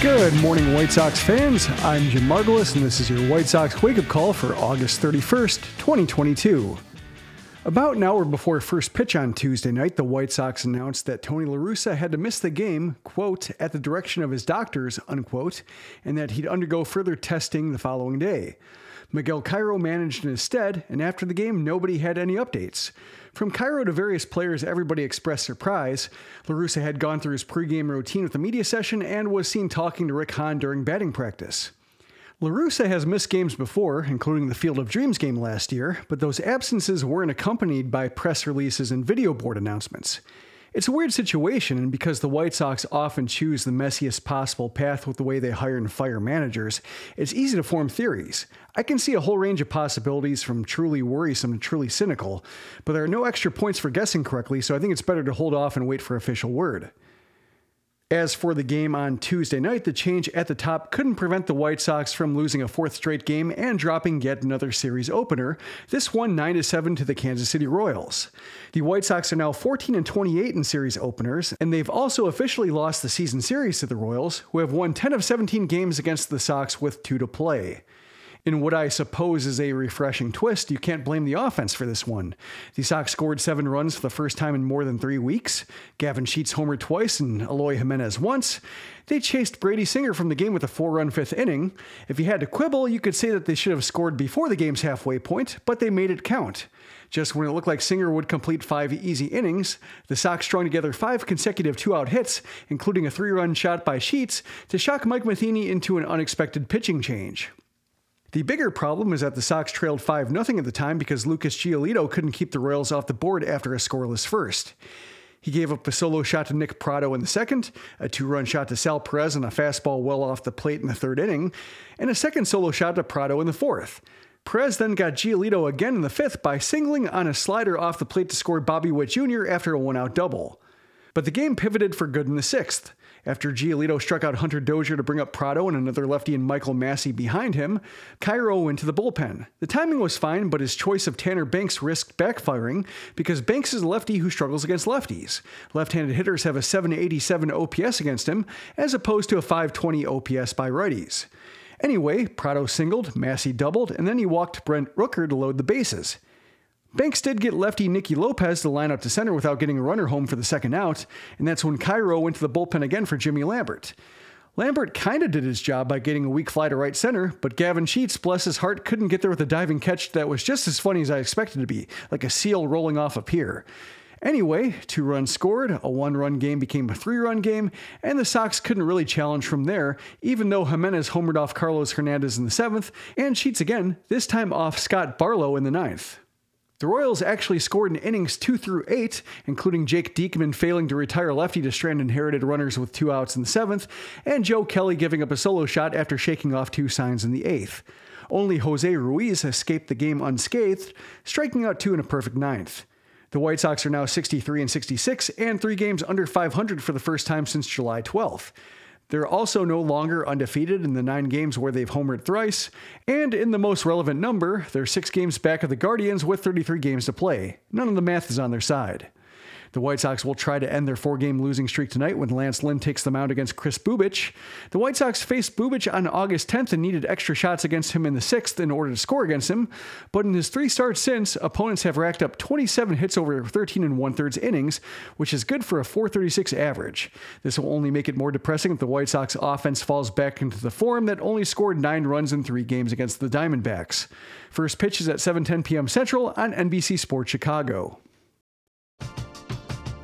Good morning, White Sox fans. I'm Jim Margalus, and this is your White Sox wake up call for August 31st, 2022. About an hour before first pitch on Tuesday night, the White Sox announced that Tony La Russa had to miss the game, quote, at the direction of his doctors, unquote, and that he'd undergo further testing the following day. Miguel Cairo managed in his stead, and after the game, nobody had any updates. From Cairo to various players, everybody expressed surprise. La Russa had gone through his pregame routine with the media session and was seen talking to Rick Hahn during batting practice. La Russa has missed games before, including the Field of Dreams game last year, but those absences weren't accompanied by press releases and video board announcements. It's a weird situation, and because the White Sox often choose the messiest possible path with the way they hire and fire managers, it's easy to form theories. I can see a whole range of possibilities from truly worrisome to truly cynical, but there are no extra points for guessing correctly, so I think it's better to hold off and wait for official word. As for the game on Tuesday night, the change at the top couldn't prevent the White Sox from losing a fourth straight game and dropping yet another series opener. This one 9 7 to the Kansas City Royals. The White Sox are now 14 and 28 in series openers, and they've also officially lost the season series to the Royals, who have won 10 of 17 games against the Sox with 2 to play. In what I suppose is a refreshing twist, you can't blame the offense for this one. The Sox scored seven runs for the first time in more than three weeks. Gavin Sheets homered twice and Eloy Jimenez once. They chased Brady Singer from the game with a four run fifth inning. If you had to quibble, you could say that they should have scored before the game's halfway point, but they made it count. Just when it looked like Singer would complete five easy innings, the Sox strung together five consecutive two out hits, including a three run shot by Sheets, to shock Mike Matheny into an unexpected pitching change. The bigger problem is that the Sox trailed 5 0 at the time because Lucas Giolito couldn't keep the Royals off the board after a scoreless first. He gave up a solo shot to Nick Pratto in the second, a two run shot to Sal Perez on a fastball well off the plate in the third inning, and a second solo shot to Pratto in the fourth. Perez then got Giolito again in the fifth by singling on a slider off the plate to score Bobby Witt Jr. after a one out double. But the game pivoted for good in the sixth. After Giolito struck out Hunter Dozier to bring up Pratto and another lefty and Michael Massey behind him, Cairo went to the bullpen. The timing was fine, but his choice of Tanner Banks risked backfiring because Banks is a lefty who struggles against lefties. Left handed hitters have a 787 OPS against him, as opposed to a 520 OPS by righties. Anyway, Pratto singled, Massey doubled, and then he walked Brent Rooker to load the bases. Banks did get lefty Nicky Lopez to line up to center without getting a runner home for the second out, and that's when Cairo went to the bullpen again for Jimmy Lambert. Lambert kind of did his job by getting a weak fly to right center, but Gavin Sheets, bless his heart, couldn't get there with a diving catch that was just as funny as I expected to be, like a seal rolling off a pier. Anyway, two runs scored, a one run game became a three run game, and the Sox couldn't really challenge from there, even though Jimenez homered off Carlos Hernandez in the seventh, and Sheets again, this time off Scott Barlow in the ninth. The Royals actually scored in innings two through eight, including Jake Diekman failing to retire lefty to strand inherited runners with two outs in the seventh, and Joe Kelly giving up a solo shot after shaking off two signs in the eighth. Only Jose Ruiz escaped the game unscathed, striking out two in a perfect ninth. The White Sox are now 63 and 66 and three games under 500 for the first time since July 12th. They're also no longer undefeated in the nine games where they've homered thrice, and in the most relevant number, they're six games back of the Guardians with 33 games to play. None of the math is on their side. The White Sox will try to end their four game losing streak tonight when Lance Lynn takes the mound against Chris Bubic. The White Sox faced Bubic on August 10th and needed extra shots against him in the sixth in order to score against him. But in his three starts since, opponents have racked up 27 hits over 13 and one thirds innings, which is good for a 436 average. This will only make it more depressing if the White Sox offense falls back into the form that only scored nine runs in three games against the Diamondbacks. First pitch is at 7:10 p.m. Central on NBC Sports Chicago.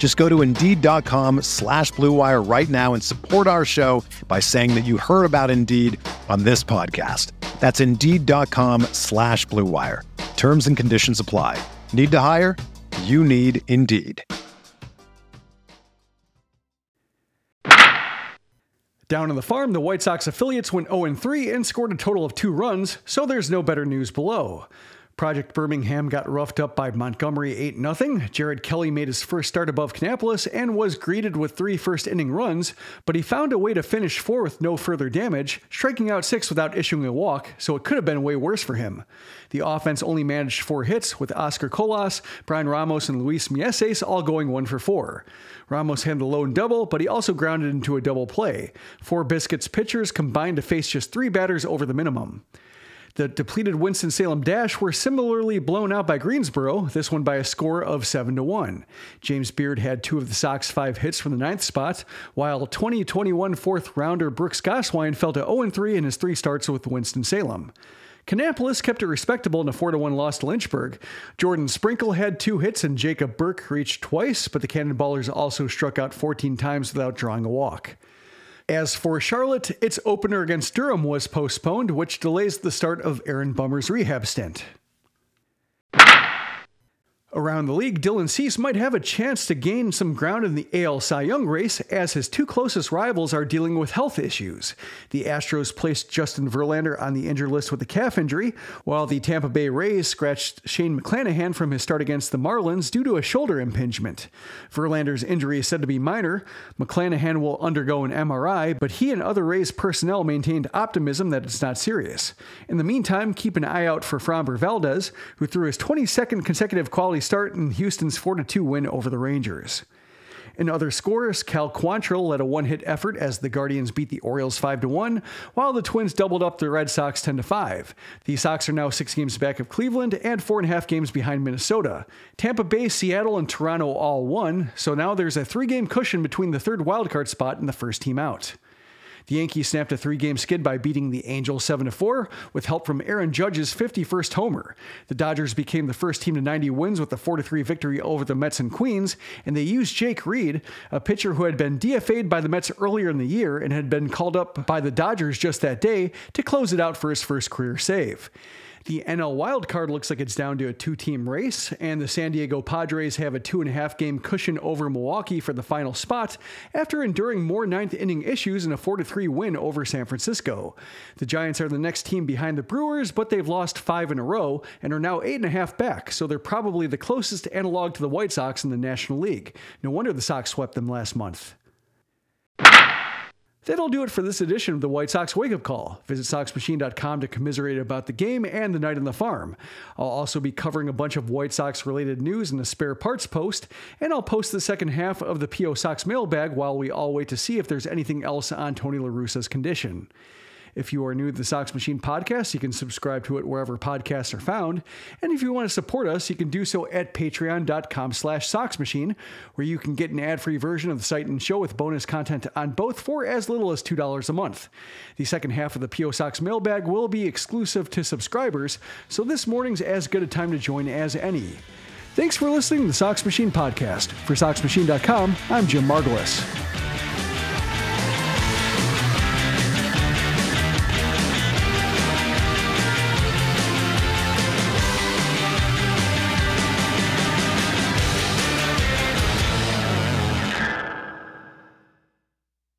Just go to Indeed.com slash BlueWire right now and support our show by saying that you heard about Indeed on this podcast. That's Indeed.com slash BlueWire. Terms and conditions apply. Need to hire? You need Indeed. Down on the farm, the White Sox affiliates went 0 3 and scored a total of two runs, so there's no better news below. Project Birmingham got roughed up by Montgomery 8 0. Jared Kelley made his first start above Kannapolis and was greeted with three first inning runs, but he found a way to finish four with no further damage, striking out six without issuing a walk, so it could have been way worse for him. The offense only managed four hits, with Oscar Colas, Bryan Ramos, and Luis Mieses all going one for four. Ramos had the lone double, but he also grounded into a double play. Four Biscuits pitchers combined to face just three batters over the minimum. The depleted Winston-Salem Dash were similarly blown out by Greensboro, this one by a score of 7 to 1. James Beard had two of the Sox five hits from the ninth spot, while 2021 fourth rounder Brooks Gosswein fell to 0 3 in his three starts with Winston-Salem. Kannapolis kept it respectable in a 4 1 loss to Lynchburg. Jordan Sprinkle had two hits and Jacob Burke reached twice, but the Cannonballers also struck out 14 times without drawing a walk. As for Charlotte, its opener against Durham was postponed, which delays the start of Aaron Bummer's rehab stint. Around the league, Dylan Cease might have a chance to gain some ground in the AL Cy Young race as his two closest rivals are dealing with health issues. The Astros placed Justin Verlander on the injured list with a calf injury, while the Tampa Bay Rays scratched Shane McClanahan from his start against the Marlins due to a shoulder impingement. Verlander's injury is said to be minor. McClanahan will undergo an MRI, but he and other Rays personnel maintained optimism that it's not serious. In the meantime, keep an eye out for Framber Valdez, who threw his 22nd consecutive quality start in Houston's 4 2 win over the Rangers. In other scores, Cal Quantrill led a one hit effort as the Guardians beat the Orioles 5 1, while the Twins doubled up the Red Sox 10 5. The Sox are now six games back of Cleveland and four and a half games behind Minnesota. Tampa Bay, Seattle, and Toronto all won, so now there's a three game cushion between the third wildcard spot and the first team out. The Yankees snapped a three game skid by beating the Angels 7 4 with help from Aaron Judge's 51st homer. The Dodgers became the first team to 90 wins with a 4 3 victory over the Mets and Queens, and they used Jake Reed, a pitcher who had been DFA'd by the Mets earlier in the year and had been called up by the Dodgers just that day, to close it out for his first career save. The NL wildcard looks like it's down to a two team race, and the San Diego Padres have a two and a half game cushion over Milwaukee for the final spot after enduring more ninth inning issues in a 4 3 win over San Francisco. The Giants are the next team behind the Brewers, but they've lost five in a row and are now eight and a half back, so they're probably the closest analog to the White Sox in the National League. No wonder the Sox swept them last month. That'll do it for this edition of the White Sox Wake Up Call. Visit SoxMachine.com to commiserate about the game and the night on the farm. I'll also be covering a bunch of White Sox related news in a spare parts post, and I'll post the second half of the PO Sox mailbag while we all wait to see if there's anything else on Tony La Russa's condition. If you are new to the Sox Machine podcast, you can subscribe to it wherever podcasts are found. And if you want to support us, you can do so at patreon.com slash soxmachine, where you can get an ad-free version of the site and show with bonus content on both for as little as $2 a month. The second half of the PO Sox mailbag will be exclusive to subscribers, so this morning's as good a time to join as any. Thanks for listening to the Sox Machine podcast. For SoxMachine.com, I'm Jim Margalus.